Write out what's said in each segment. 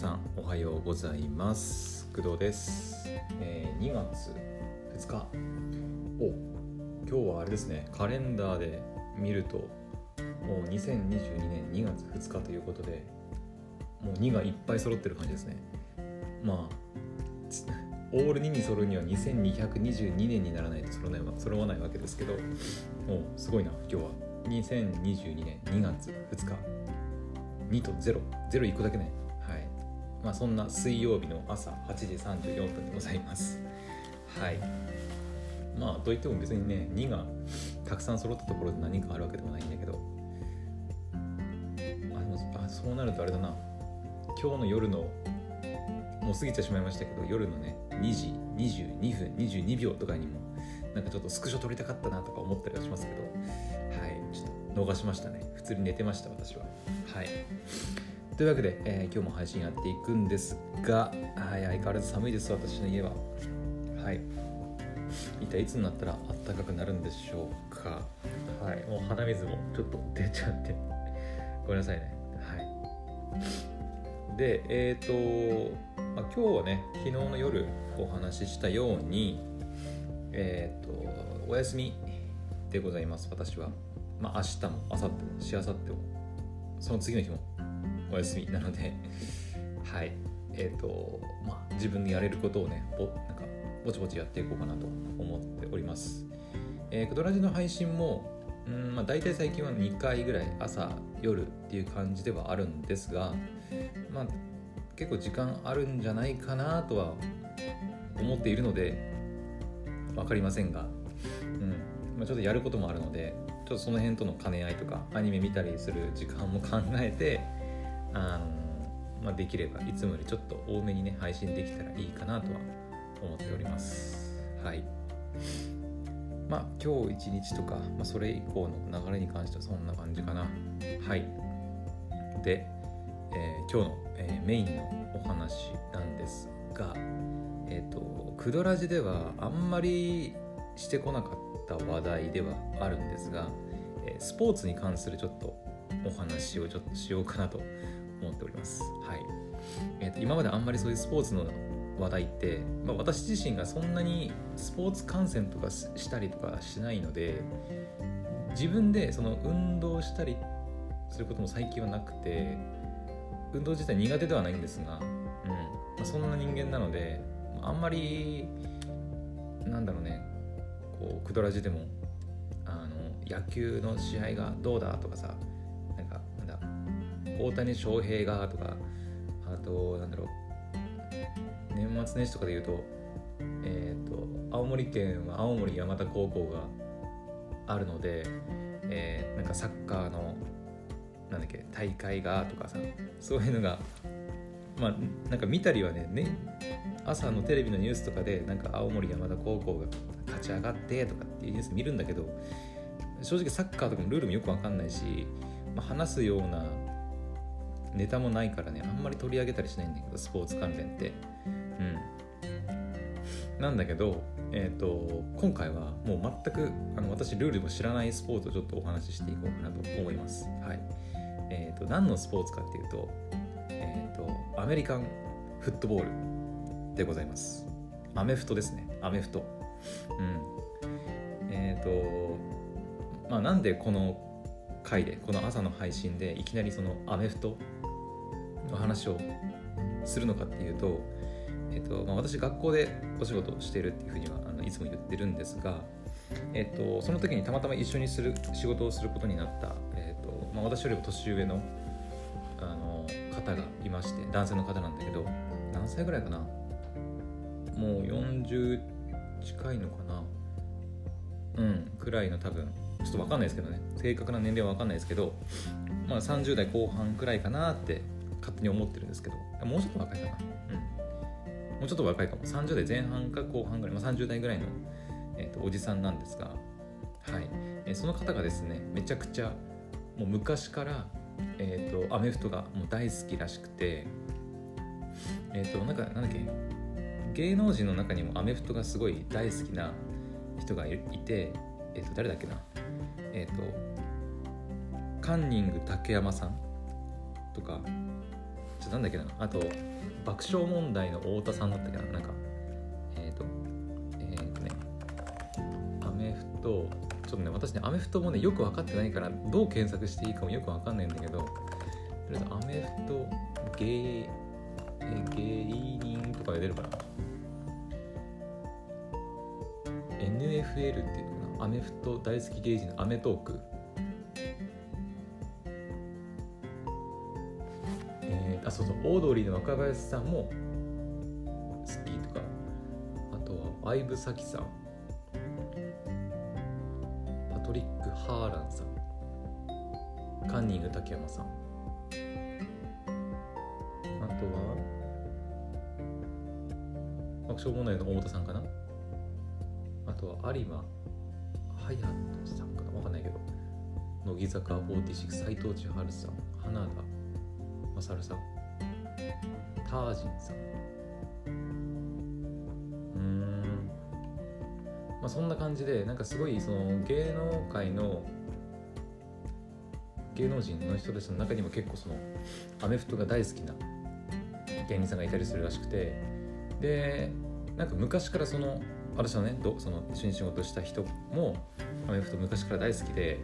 さんおはようございます。工藤です、えー2月2日。お今日はあれですね。カレンダーで見るともう2022年2月2日ということでもう2がいっぱい揃ってる感じですね。まあオール2に揃うには2222年にならないと揃わない揃わないわけですけどもうすごいな。今日は2022年2月2日。2と00 1個だけね。まあそんな水曜日の朝8時34分でございます。はい。まあといっても別にね2がたくさん揃ったところで何かあるわけでもないんだけど。あそうなるとあれだな。今日の夜のもう過ぎてしまいましたけど夜のね2時22分22秒とかにもなんかちょっとスクショ撮りたかったなとか思ったりはしますけど。はい。ちょっと逃しましたね。普通に寝てました私は。はい。というわけで、えー今日も配信やっていくんですが、はい、相変わらず寒いです私の家は。はい。一体いつになったら暖かくなるんでしょうか。はい。もう鼻水もちょっと出ちゃって。ごめんなさいね。はい。でえっ、と、まあ、今日はね昨日の夜お話ししたようにえっ、とお休みでございます私は。まあ明日も明後日もしあさってもその次の日もお休みなのではい。えっ、とまあ自分でやれることをねぼなんかぼちぼちやっていこうかなと思っております。えー、クドラジの配信もうんまあ大体最近は2回ぐらい朝夜っていう感じではあるんですがまあ結構時間あるんじゃないかなとは思っているので分かりませんが、うん。まあ、ちょっとやることもあるのでちょっとその辺との兼ね合いとかアニメ見たりする時間も考えてあの、まあ、できればいつもよりちょっと多めにね配信できたらいいかなとは思っております。はい。まあ今日一日とか、まあ、それ以降の流れに関してはそんな感じかな。はい。で、えー今日の、えーメインのお話なんですがえっ、とクドラジではあんまりしてこなかった話題ではあるんですが、えースポーツに関するちょっとお話をちょっとしようかなと思っております。はい。えーと今まであんまりそういうスポーツの話題って、まあ、私自身がそんなにスポーツ観戦とかしたりとかしないので自分でその運動したりすることも最近はなくて運動自体苦手ではないんですが、うん。まあ、そんな人間なのであんまりなんだろうねこうクドラジでもあの野球の試合がどうだとかさ大谷翔平がとかあとなんだろう年末年始とかで言うと,、えー、と青森県は青森山田高校があるので、えーなんかサッカーのなんだっけ大会がとかさそういうのがまあなんか見たりはねね朝のテレビのニュースとかでなんか青森山田高校が勝ち上がってとかっていうニュース見るんだけど正直サッカーとかもルールもよくわかんないし、まあ、話すようなネタもないからねあんまり取り上げたりしないんだけどスポーツ関連って。うん。なんだけどえっ、と今回はもう全くあの私ルールも知らないスポーツをちょっとお話ししていこうかなと思います。はい。えっ、と何のスポーツかっていうとえっ、とアメリカンフットボールでございます。アメフトですね。アメフト。うん。えっ、とまあなんでこの回でこの朝の配信でいきなりそのアメフトの話をするのかっていうと,、えっとまあ、私学校でお仕事をしているっていうふうにはあのいつも言ってるんですが、えっと、その時にたまたま一緒にする仕事をすることになった、えっとまあ、私よりも年上のあの方がいまして男性の方なんだけど何歳ぐらいかな？もう40近いのかな？うんくらいの多分ちょっと分かんないですけどね。正確な年齢は分かんないですけど、まあ、30代後半くらいかなって勝手に思ってるんですけどもうちょっと若いかな。うん。もうちょっと若いかも。30代前半か後半ぐらい、まあ、30代ぐらいの、えーとおじさんなんですが。はい、えーその方がですねめちゃくちゃもう昔から、えー、とアメフトがもう大好きらしくて。えっ、となんかなんだっけ。芸能人の中にもアメフトがすごい大好きな人がいいて、えっと誰だっけな。えっ、とカンニング竹山さんとか。ちょなんだっけなあと爆笑問題の太田さんだったっけななんかえっ、ー、とえっ、ー、とねアメフトちょっとね私ねアメフトもねよく分かってないからどう検索していいかもよく分かんないんだけどとりあえずアメフト芸え芸人とかで出るかな。NFL っていうのかな。アメフト大好き芸人のアメトーク。あそうそうオードリーの若林さんも好きとか。あとは相武咲さん。パトリック・ハーランさん。カンニング竹山さん。あとは爆笑問題の太田さんかな。あとは有馬隼人さんかな。わかんないけど。乃木坂46斎藤千春さん花田勝さん。タージンさん。うん。まあそんな感じでなんかすごいその芸能界の芸能人の人たちの中にも結構そのアメフトが大好きな芸人さんがいたりするらしくて。でなんか昔からその私のねその一緒に仕事した人もアメフト昔から大好きで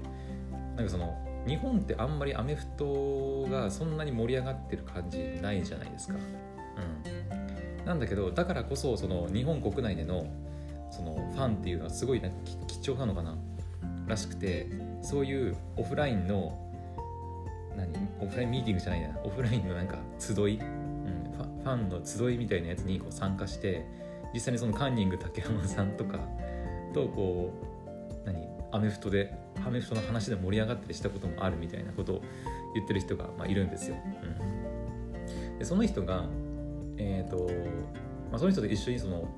なんかその日本ってあんまりアメフトがそんなに盛り上がってる感じないじゃないですか。うん、なんだけどだからこそその日本国内でのそのファンっていうのはすごいなんか貴重なのかならしくてそういうオフラインの何？オフラインミーティングじゃないなオフラインのなんか集い、うん、ファンの集いみたいなやつにこう参加して実際にそのカンニング竹山さんとかとこう何？アメフトでアメフトの話で盛り上がったりしたこともあるみたいなことを言ってる人が、まあ、いるんですよ。うん、でその人が、えーとまあ、その人と一緒にその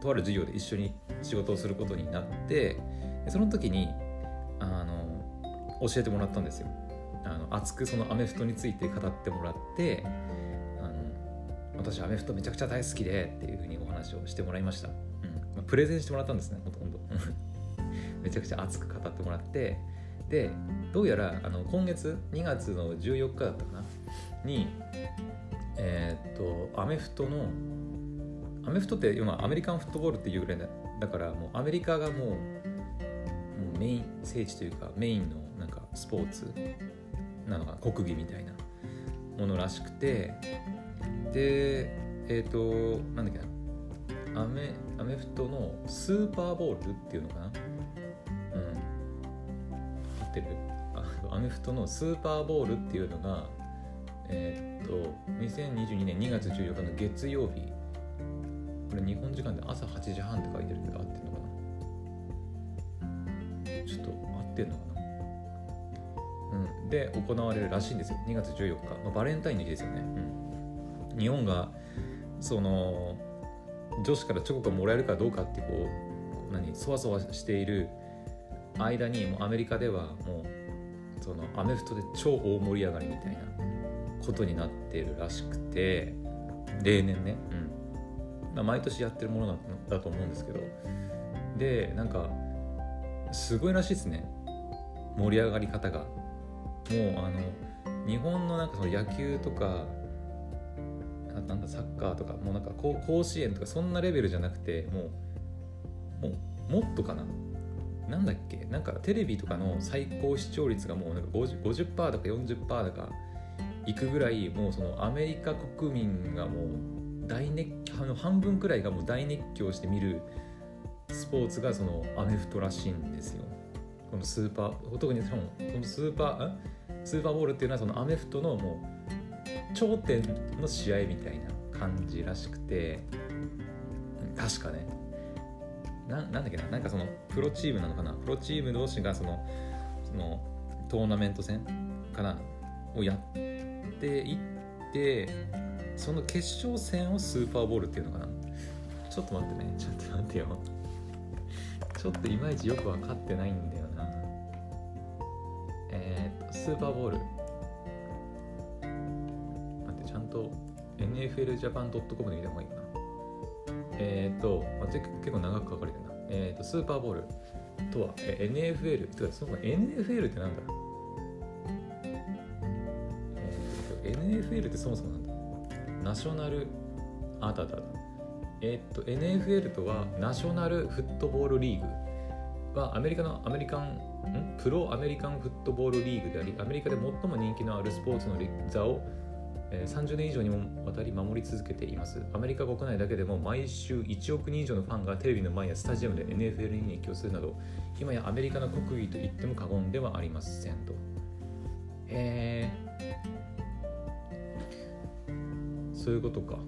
とある授業で一緒に仕事をすることになってその時にあの教えてもらったんですよ。あの熱くそのアメフトについて語ってもらってあの私アメフトめちゃくちゃ大好きでっていうふうにお話をしてもらいました。うんまあ、プレゼンしてもらったんですねほとんど。めちゃくちゃ熱く語ってもらってでどうやらあの今月2月の14日だったかな？にえー、っとアメフトのアメフトって今アメリカンフットボールっていうぐらいだだからもうアメリカがもうもうメイン聖地というかメインのなんかスポーツなのか国技みたいなものらしくてでえっ、となんだっけな？アメアメフトのスーパーボールっていうのかな？ってる。アメフトのスーパーボールっていうのがえー、っと2022年2月14日の月曜日。これ日本時間で朝8時半って書いてるけど合ってんのかな？ちょっと合ってんのかな？うん。で行われるらしいんですよ。2月14日、まあ、バレンタインの日ですよね、うん、日本がその女子からチョコがもらえるかどうかってこう何そわそわしている間にもうアメリカではもうそのアメフトで超大盛り上がりみたいなことになってるらしくて例年ね、うん。まあ、毎年やってるものだと思うんですけど。でなんかすごいらしいですね。盛り上がり方が。もうあの日本のなんかその野球とかなんだサッカーとかもうなんか甲子園とかそんなレベルじゃなくてもうももっとかななんだっけ？なんかテレビとかの最高視聴率がもうなんか 50%, 50だか40%だかいくぐらいもうそのアメリカ国民がもう大熱半分くらいがもう大熱狂して見るスポーツがそのアメフトらしいんですよ。このスーパー特にこのスーパースーパーボールっていうのはそのアメフトのもう頂点の試合みたいな感じらしくて。確かねななんだっけななんかそのプロチームなのかな？プロチーム同士がそのそのトーナメント戦かな？をやっていってその決勝戦をスーパーボールっていうのかな？ちょっと待ってね。ちょっと待ってよ。ちょっといまいちよく分かってないんだよな。えー、っとスーパーボール。待ってちゃんと NFLJapan.com で見た方がいいかな。えっ、ー、と、まあ、結構長く書かれてるな。えっ、ー、と、スーパーボールとは、え NFL、てか、その NFL ってなんだ？えー、NFL ってそもそもなんだ？ナショナルあだだだえー、っと NFL とはナショナルフットボールリーグ。はアメリカのアメリカンん？プロアメリカンフットボールリーグでありアメリカで最も人気のあるスポーツの座を30年以上にもわたり守り続けています。アメリカ国内だけでも毎週1億人以上のファンがテレビの前やスタジアムで NFL に熱狂するなど今やアメリカの国技と言っても過言ではありませんと。へえそういうことか。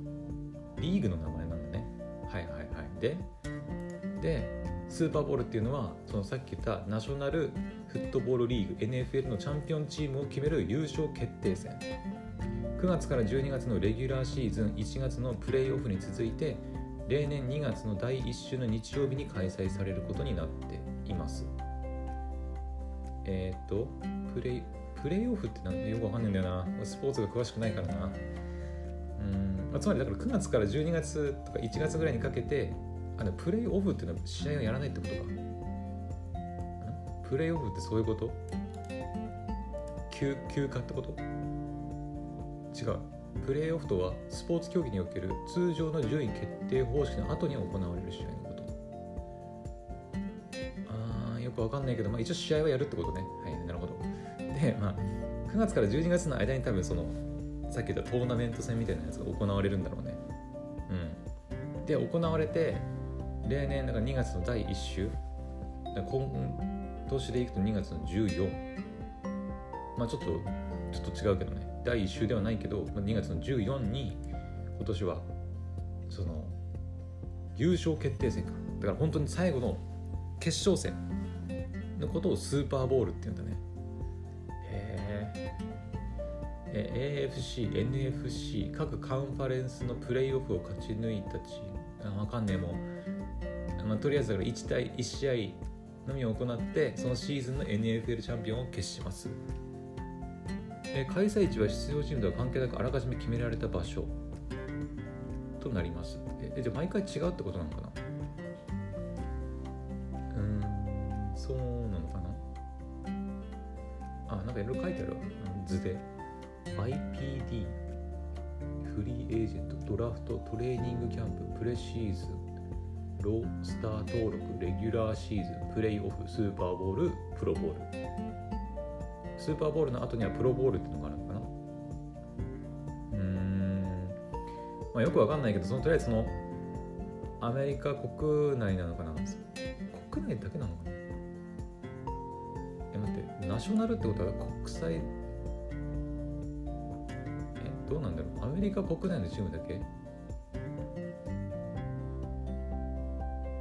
リーグの名前なんだね。はいはいはい。ででスーパーボールっていうのはそのさっき言ったナショナルフットボールリーグ NFL のチャンピオンチームを決める優勝決定戦。9月から12月のレギュラーシーズン1月のプレーオフに続いて例年2月の第1週の日曜日に開催されることになっています。えっ、ー、とプレイプレイオフって何よくわかんないんだよな。スポーツが詳しくないからな。うん、つまりだから9月から12月とか1月ぐらいにかけてあのプレイオフっていうのは試合をやらないってことか。プレイオフってそういうこと？休休暇ってこと？違う。プレイオフとはスポーツ競技における通常の順位決定方式の後に行われる試合のこと。あーよくわかんないけど、まあ、一応試合はやるってことね。はいなるほど。でまあ9月から12月の間に多分そのさっき言ったトーナメント戦みたいなやつが行われるんだろうね。うん。で行われて例年だから2月の第1週。今年でいくと2月の14まあちょっとちょっと違うけどね。第1週ではないけど2月の14に今年はその優勝決定戦か。だから本当に最後の決勝戦のことをスーパーボールって言うんだね。へえ AFC、NFC 各カンファレンスのプレイオフを勝ち抜いたチーム。わかんねえもう、まあ、とりあえずだから1対1試合のみを行ってそのシーズンの NFL チャンピオンを決しますえ開催地は出場チームとは関係なくあらかじめ決められた場所。となります。えじゃあ毎回違うってことなのかな？うん。そうなのかな？あなんかいろいろ書いてあるわ。図で。IPD フリーエージェント。ドラフト。トレーニングキャンプ。プレシーズン。ロースター登録。レギュラーシーズン。プレイオフ。スーパーボール。プロボール。スーパーボールの後にはプロボールっていうのがあるのかな？うーん、まあ、よくわかんないけどそのとりあえずそのアメリカ国内なのかな？国内だけなのかな？え待ってナショナルってことは国際？えどうなんだろう？アメリカ国内のチームだけ？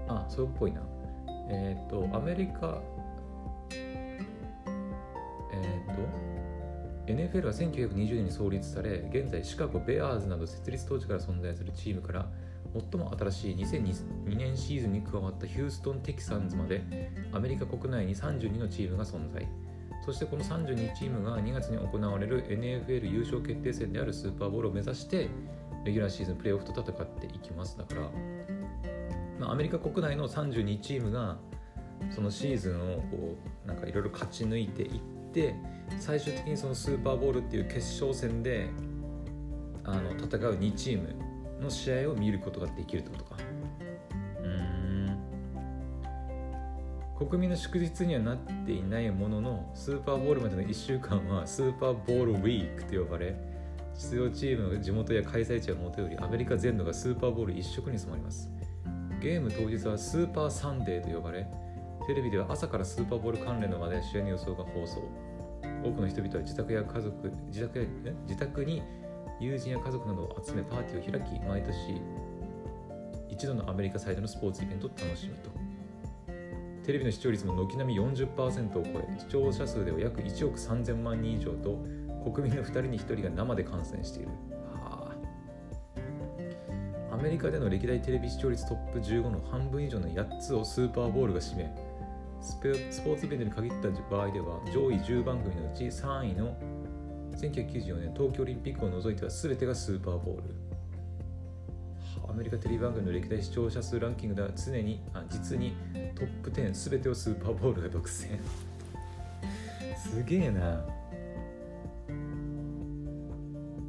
あそうっぽいな。えっ、ー、とアメリカ NFL は1920年に創立され現在シカゴ・ベアーズなど設立当時から存在するチームから最も新しい2002年シーズンに加わったヒューストン・テキサンズまでアメリカ国内に32のチームが存在。そしてこの32チームが2月に行われる NFL 優勝決定戦であるスーパーボールを目指してレギュラーシーズンプレーオフと戦っていきます。だから、まあ、アメリカ国内の32チームがそのシーズンをこうなんかいろいろ勝ち抜いていって最終的にそのスーパーボールっていう決勝戦であの戦う2チームの試合を見ることができるってことか。うん。国民の祝日にはなっていないもののスーパーボールまでの1週間はスーパーボールウィークと呼ばれ出場チームの地元や開催地はもとよりアメリカ全土がスーパーボール一色に染まります。ゲーム当日はスーパーサンデーと呼ばれテレビでは朝からスーパーボール関連の話題や試合の予想が放送。多くの人々は自宅や家族自宅や自宅に友人や家族などを集めパーティーを開き毎年一度のアメリカ最大のスポーツイベントを楽しむと。テレビの視聴率も軒並み40%を超え視聴者数では約1億3000万人以上と国民の2人に1人が生で観戦している、アメリカでの歴代テレビ視聴率トップ15の半分以上の8つをスーパーボールが占めスポーツイベントに限った場合では上位10番組のうち3位の1994年東京オリンピックを除いては全てがスーパーボール。アメリカテレビ番組の歴代視聴者数ランキングでは常にあ実にトップ10全てをスーパーボールが独占。すげえな。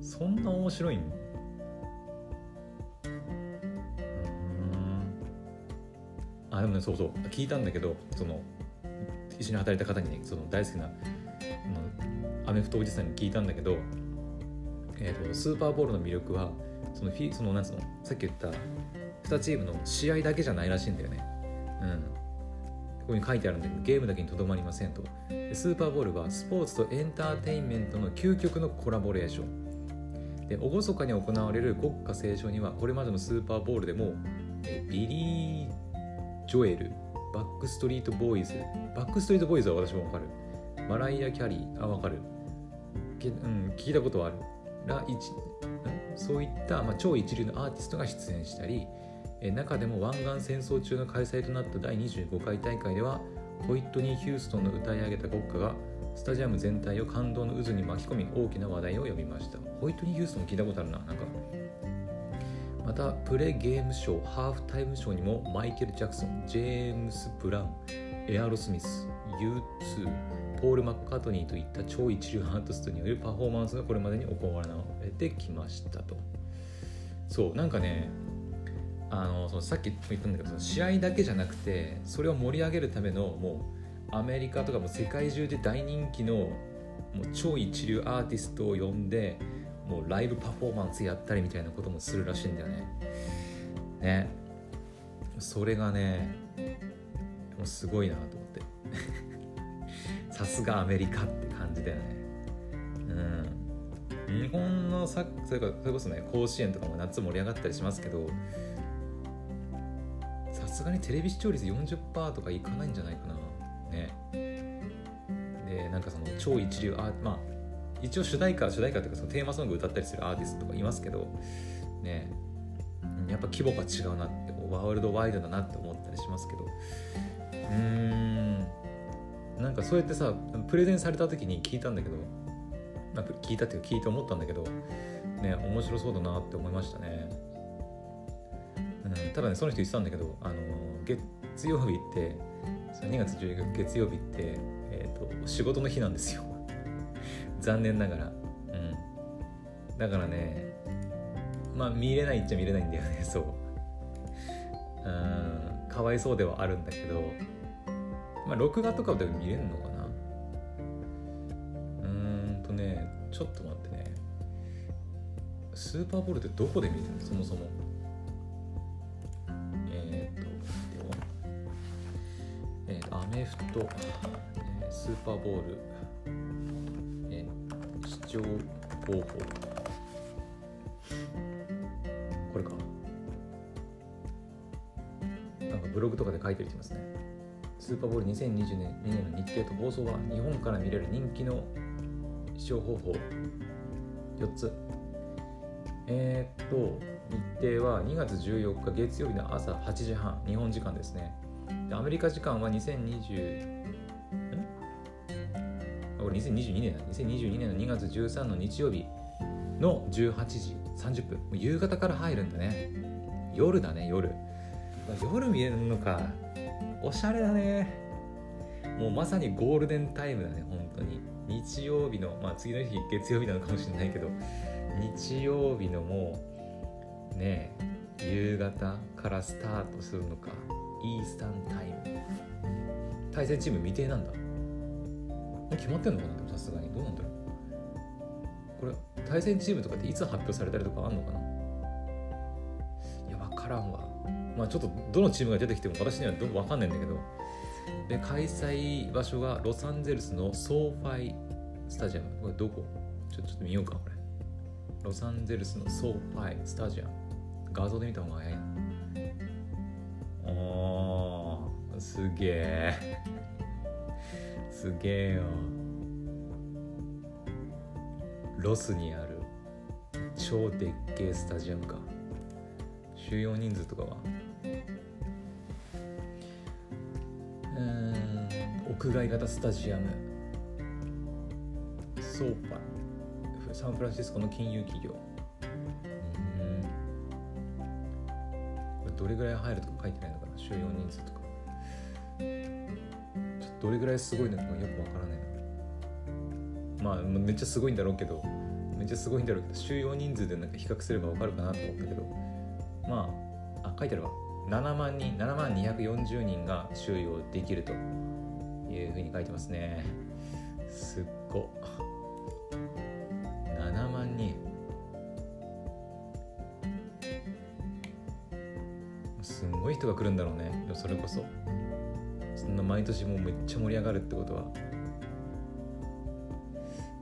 そんな面白いん？あでもねそうそう。聞いたんだけどその一緒に働いた方にねその大好きなアメフトおじさんに聞いたんだけど、えーと、スーパーボールの魅力はそのフィそのなんつうの？さっき言った2チームの試合だけじゃないらしいんだよね。うん、ここに書いてあるんだけどゲームだけにとどまりませんと。スーパーボールはスポーツとエンターテインメントの究極のコラボレーション。で厳かに行われる国歌斉唱にはこれまでのスーパーボールでもビリー・ジョエルバックストリートボーイズバックストリートボーイズは私もわかる。マライア・キャリーあわかる。け、うん、聞いたことはある。ら一そういった、まあ、超一流のアーティストが出演したりえ中でも湾岸戦争中の開催となった第25回大会ではホイットニー・ヒューストンの歌い上げた国歌がスタジアム全体を感動の渦に巻き込み大きな話題を呼びました。ホイットニー・ヒューストン聞いたことあるななんか。またプレゲームショーハーフタイムショーにもマイケル・ジャクソンジェームス・ブラウンエアロスミス U2 ポール・マッカートニーといった超一流アーティストによるパフォーマンスがこれまでに行われてきましたと。そうなんかねあのそのさっきも言ったんだけどその試合だけじゃなくてそれを盛り上げるためのもうアメリカとかも世界中で大人気のもう超一流アーティストを呼んでもうライブパフォーマンスやったりみたいなこともするらしいんだよね。ね。それがね、もうすごいなと思って。さすがアメリカって感じだよね。うん。日本のサッそれそれこそね、甲子園とかも夏盛り上がったりしますけど、さすがにテレビ視聴率40%とかいかないんじゃないかな。ね。で、なんかその超一流アーまあ一応主題歌主題歌というかそのテーマソング歌ったりするアーティストとかいますけどね。やっぱ規模が違うなってワールドワイドだなって思ったりしますけど。うーん。なんかそうやってさプレゼンされた時に聞いたんだけど聞いたっていうか聞いて思ったんだけどね面白そうだなって思いましたね、うん、ただねその人言ってたんだけどあの月曜日って2月14日月曜日って、えーと仕事の日なんですよ。残念ながら。うん。だからねまあ見れないっちゃ見れないんだよね そう。うんかわいそうではあるんだけど。まあ録画とかで見れるのかな。うーんとねちょっと待ってね。スーパーボールってどこで見るの？そもそも。えっ、ー、とではえー、アメフト、えー、スーパーボール。情報法これかなんかブログとかで書いてる人いますねスーパーボール2022年の日程と放送は日本から見れる人気の視聴方法4つえー、っと日程は2月14日月曜日の朝8時半日本時間ですねでアメリカ時間は2020 2022年だ。2022年の2月13の日曜日の18時30分。夕方から入るんだね。夜だね夜。夜見えるのか。おしゃれだね。もうまさにゴールデンタイムだね本当に。日曜日のまあ次の日月曜日なのかもしれないけど。日曜日のもうね夕方からスタートするのか。イースタンタイム。対戦チーム未定なんだ。決まってんのかなさすがに。どうなんだろう。これ対戦チームとかっていつ発表されたりとかあんのかな。いや分からんわ。まあちょっとどのチームが出てきても私にはど分かんないんだけど。で開催場所がロサンゼルスの SoFiスタジアム。これどこ？ちょちょっと見ようかこれロサンゼルスの SoFiスタジアム。画像で見た方が早い。なあすげえ。すげえよ。ロスにある。超でっけえスタジアムか。収容人数とかは。うん。屋外型スタジアム。ソーパサンフランシスコの金融企業。うん。これどれぐらい入るとか書いてないのかな。収容人数とか。どれぐらいすごいのかよくわからない。まあめっちゃすごいんだろうけどめっちゃすごいんだろうけど収容人数でなんか比較すればわかるかなと思ったけどまああ書いてあるわ。7万人7万240人が収容できるというふうに書いてますね。すっご。7万人。すんごい人が来るんだろうね。それこそ。毎年もうめっちゃ盛り上がるってことは。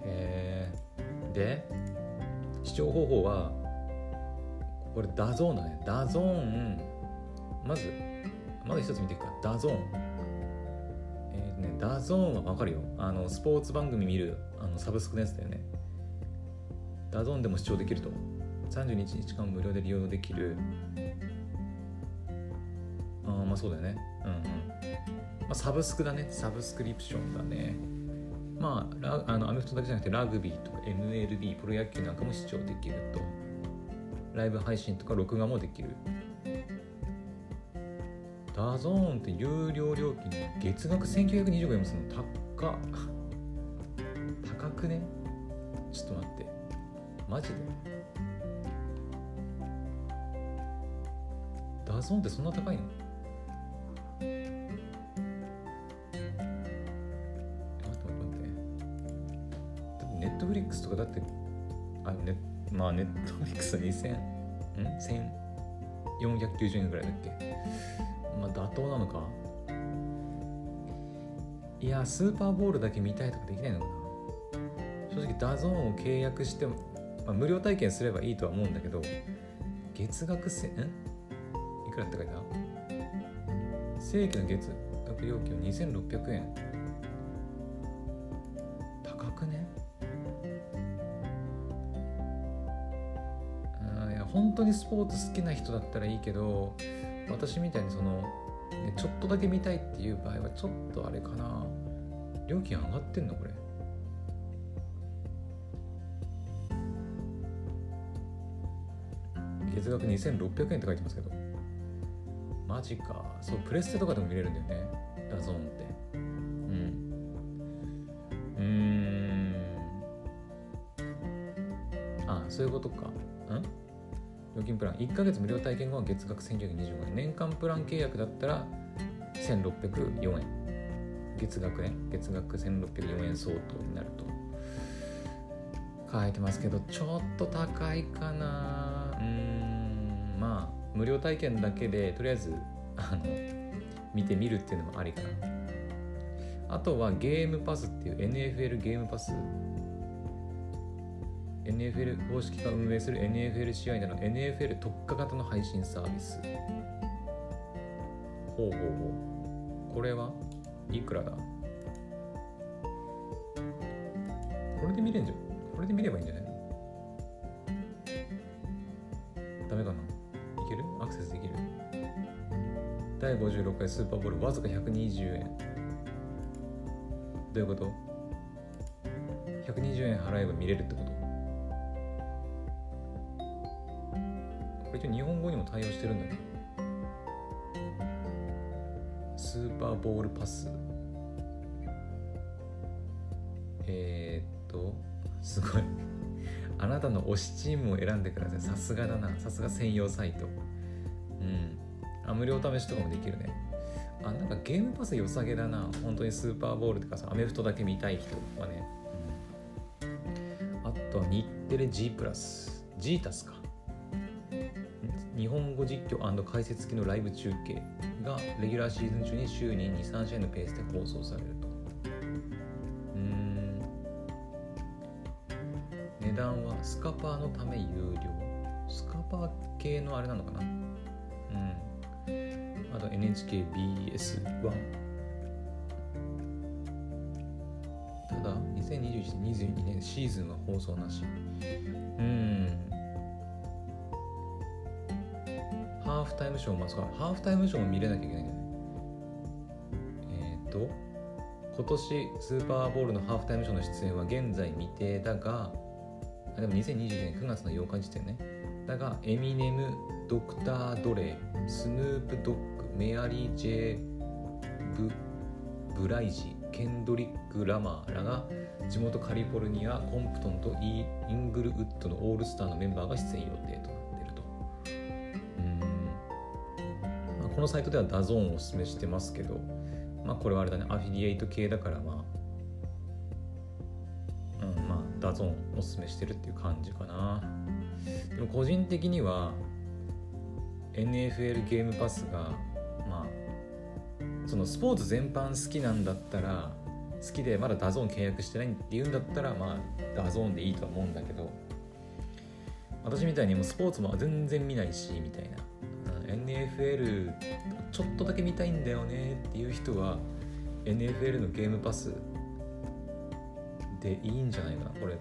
えー、で視聴方法はこれ DAZN だね。 DAZN まずまず一つ見ていくか。 DAZN。えー、ね DAZN はわかるよ。あのスポーツ番組見るあのサブスクのやつだよね。 DAZN でも視聴できると32日間無料で利用できる。ああまあそうだよね。うんうん、まあ、サブスクだね。サブスクリプションだね。まああのアメフトだけじゃなくてラグビーとか MLB プロ野球なんかも視聴できると。ライブ配信とか録画もできる。 DAZN って有料料金月額1925円もするの高高くね？ちょっと待って。マジで？DAZN ってそんな高いの？かだってあネまあネットフリックス2000ん1490円ぐらいだっけ？まあ妥当なのか？いやスーパーボウルだけ見たいとかできないのかな？正直 DAZN を契約しても、まあ、無料体験すればいいとは思うんだけど月額せん？いくらって書いてある正規の月額料金は2600円。本当にスポーツ好きな人だったらいいけど私みたいにその、ね、ちょっとだけ見たいっていう場合はちょっとあれかな。料金上がってんの？これ。月額2600円って書いてますけど。マジか。そうプレステとかでも見れるんだよね。 DAZN って。うん。うーん。あそういうことか。うん？料金プラン。1ヶ月無料体験後は月額1925円。年間プラン契約だったら1604円。月額ね。月額1604円相当になると。書いてますけどちょっと高いかな。うんまあ無料体験だけでとりあえずあの見てみるっていうのもありかな。あとはゲームパスっていう NFL ゲームパス NFL 公式が運営する NFL 試合など NFL 特化型の配信サービス。ほうほうほう。これはいくらだ？これで見れんじゃん。これで見ればいいんじゃない？ダメかな？いける？アクセスできる？第56回スーパーボールわずか120円。どういうこと ?120 円払えば見れるってこと？これ一応日本語にも対応してるんだね。スーパーボールパス。えー、っとすごい。あなたの推しチームを選んでください。さすがだな。さすが専用サイト。うん。あ無料試しとかもできるね。あなんかゲームパス良さげだな。本当にスーパーボールとかさアメフトだけ見たい人はね、あとは日テレ G プラス。G タスか。日本語実況解説付きのライブ中継がレギュラーシーズン中に週に23試合のペースで放送されると。うん。値段はスカパーのため有料。スカパー系のあれなのかな？うん。あと NHKBS1 ただ2021-22年シーズンは放送なし。うん。ハーフタイムショーもそうハーフタイムショーも見れなきゃいけないんだよね。えっ、ー、と今年スーパーボールのハーフタイムショーの出演は現在未定だがあでも2020年9月の8日時点ね。だがエミネムドクター・ドレイスヌープ・ドッグメアリー・ジェブ・ブライジケンドリック・ラマーらが地元カリフォルニアコンプトンとイングルウッドのオールスターのメンバーが出演予定と。このサイトでは DAZN をおすすめしてますけどまあこれはあれだね。アフィリエイト系だからまあうんまあ DAZN おすすめしてるっていう感じかな。でも個人的には NFL ゲームパスがまあそのスポーツ全般好きなんだったら好きでまだ DAZN 契約してないっていうんだったらまあ DAZN でいいとは思うんだけど私みたいにもうスポーツも全然見ないしみたいな。NFL ちょっとだけ見たいんだよねっていう人は NFL のゲームパスでいいんじゃないかな。これ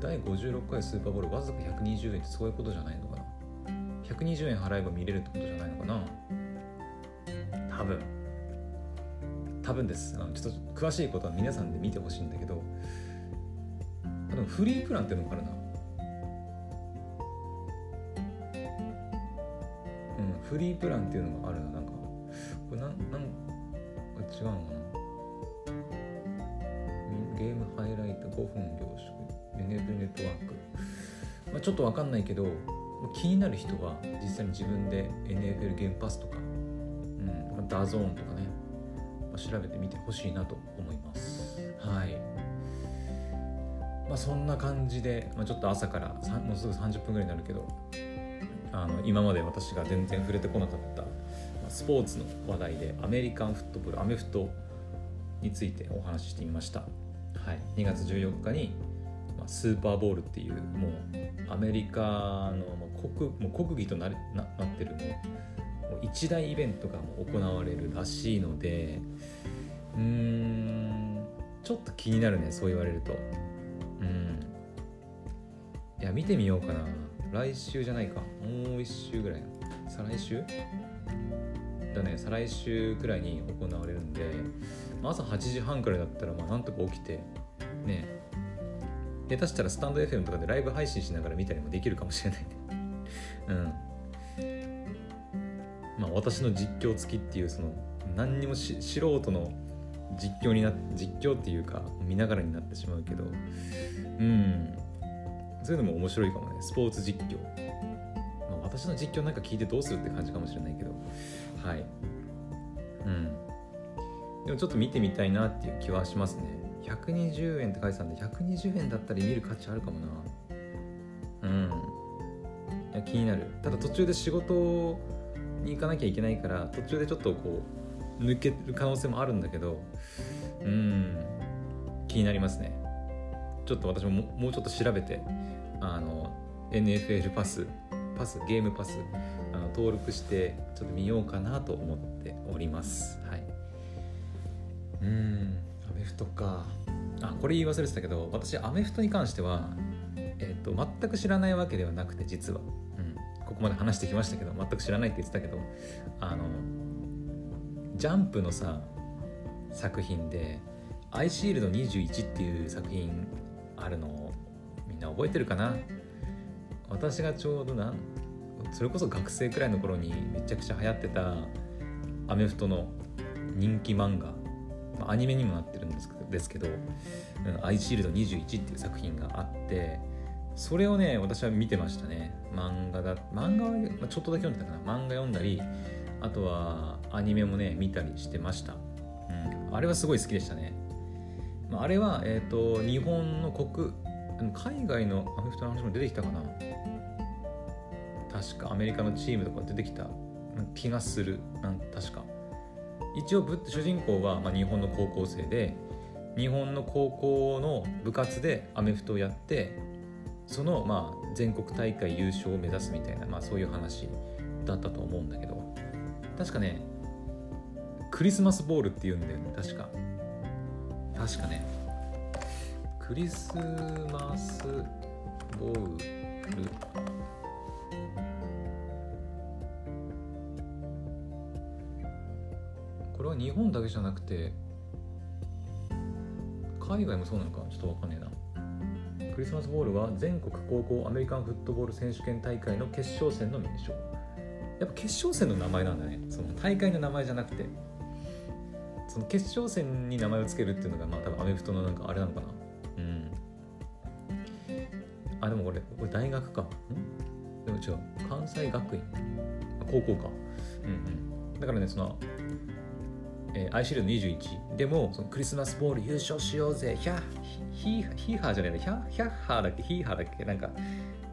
第56回スーパーボールわずか120円ってそういうことじゃないのかな。120円払えば見れるってことじゃないのかな。多分。多分です。あのちょっと詳しいことは皆さんで見てほしいんだけどあのフリープランっていうのがあるなフリープランっていうのがあるななんかこれなんなんこれ違うのかな？ゲームハイライト5分凝縮 NFL ネットワーク、まあ、ちょっとわかんないけど気になる人は実際に自分で NFL ゲームパスとか、うん、 DAZN とかね、まあ、調べてみてほしいなと思います。はい。まあそんな感じで、まあ、ちょっと朝からもうすぐ30分ぐらいになるけどあの今まで私が全然触れてこなかったスポーツの話題でアメリカンフットボールアメフトについてお話ししてみました、はい、2月14日にスーパーボールっていうもうアメリカの国もう国技となななってるもう一大イベントがもう行われるらしいのでうーんちょっと気になるねそう言われると。うん。いや見てみようかな来週じゃないか。もう1週ぐらい。再来週？だね。再来週くらいに行われるんで、まあ、朝8時半くらいだったらまあなんとか起きて。ね。下手したらスタンド FM とかでライブ配信しながら見たりもできるかもしれないね。うん。まあ私の実況付きっていうその何にもし素人の実況にな実況っていうか見ながらになってしまうけど。うん。そういうのも面白いかもね。スポーツ実況、まあ、私の実況なんか聞いてどうするって感じかもしれないけど。はい。うん。でもちょっと見てみたいなっていう気はしますね。120円って書いてたんで120円だったら見る価値あるかもな。うん。いや気になる。ただ途中で仕事に行かなきゃいけないから途中でちょっとこう抜ける可能性もあるんだけど。うん。気になりますね。ちょっと私ももうちょっと調べて。あの NFL パスパスゲームパスあの登録してちょっと見ようかなと思っております。はい。うんアメフトか。あこれ言い忘れてたけど私アメフトに関してはえっ、ー、と全く知らないわけではなくて実は、うん、ここまで話してきましたけど全く知らないって言ってたけどあのジャンプのさ作品で「アイシールド21」っていう作品あるの。をんな覚えてるかな？私がちょうどなそれこそ学生くらいの頃にめちゃくちゃ流行ってたアメフトの人気漫画、まあ、アニメにもなってるんですですけど「アイシールド21」っていう作品があってそれをね私は見てましたね。漫画だ漫画はちょっとだけ読んでたかな。漫画読んだりあとはアニメもね見たりしてました、うん、あれはすごい好きでしたね、まあ、あれは、えーと、日本の国海外のアメフトの話も出てきたかな。確かアメリカのチームとか出てきた気がする。なん確か。一応主人公は、まあ、日本の高校生で日本の高校の部活でアメフトをやってその、まあ、全国大会優勝を目指すみたいな、まあ、そういう話だったと思うんだけど。確かねクリスマスボールっていうんだよね確か。確かね。クリスマスボール。これは日本だけじゃなくて海外もそうなのかちょっとわかんねえな。クリスマスボールは全国高校アメリカンフットボール選手権大会の決勝戦の名称。やっぱ決勝戦の名前なんだね。その大会の名前じゃなくて。その決勝戦に名前を付けるっていうのがまあ多分アメフトのなんかあれなのかな。あでもこれこれ大学か。ん？でも違う。関西学院。高校か。うんうん。だからねその、えー、アイシールド21でもそのクリスマスボール優勝しようぜ。ヒャヒーヒーハーじゃないのヒャヒャッハーだっけ？ヒーハーだっけ？なんか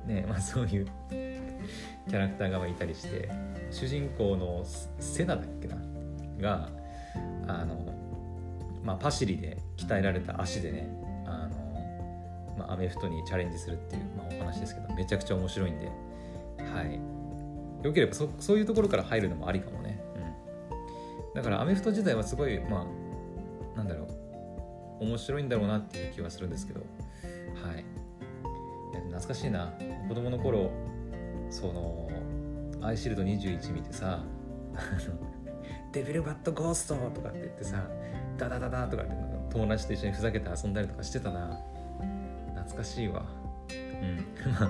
ねまあそういうキャラクターがいたりして。主人公のセナだっけな？があの、まあ、パシリで鍛えられた足でねアメフトにチャレンジするっていう、まあ、お話ですけどめちゃくちゃ面白いんではい。よければそそういうところから入るのもありかもね、うん、だからアメフト時代はすごいまあなんだろう面白いんだろうなっていう気はするんですけどはい。懐かしいな。子供の頃そのアイシールド21見てさ デビルバットゴーストとかって言ってさダダダダとかって友達と一緒にふざけて遊んだりとかしてたな。懐かしいわうん ま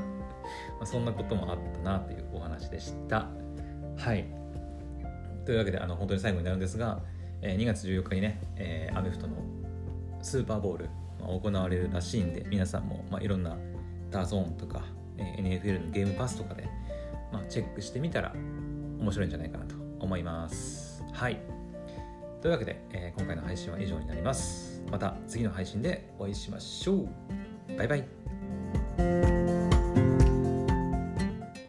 あそんなこともあったなというお話でしたはいというわけであの本当に最後になるんですが、えー、2月14日にね、えー、アメフトのスーパーボウル、まあ、行われるらしいんで皆さんも、まあ、いろんな DAZN とか、えー、NFL のゲームパスとかで、まあ、チェックしてみたら面白いんじゃないかなと思います。はい。というわけで、えー、今回の配信は以上になります。また次の配信でお会いしましょう。バイバイ。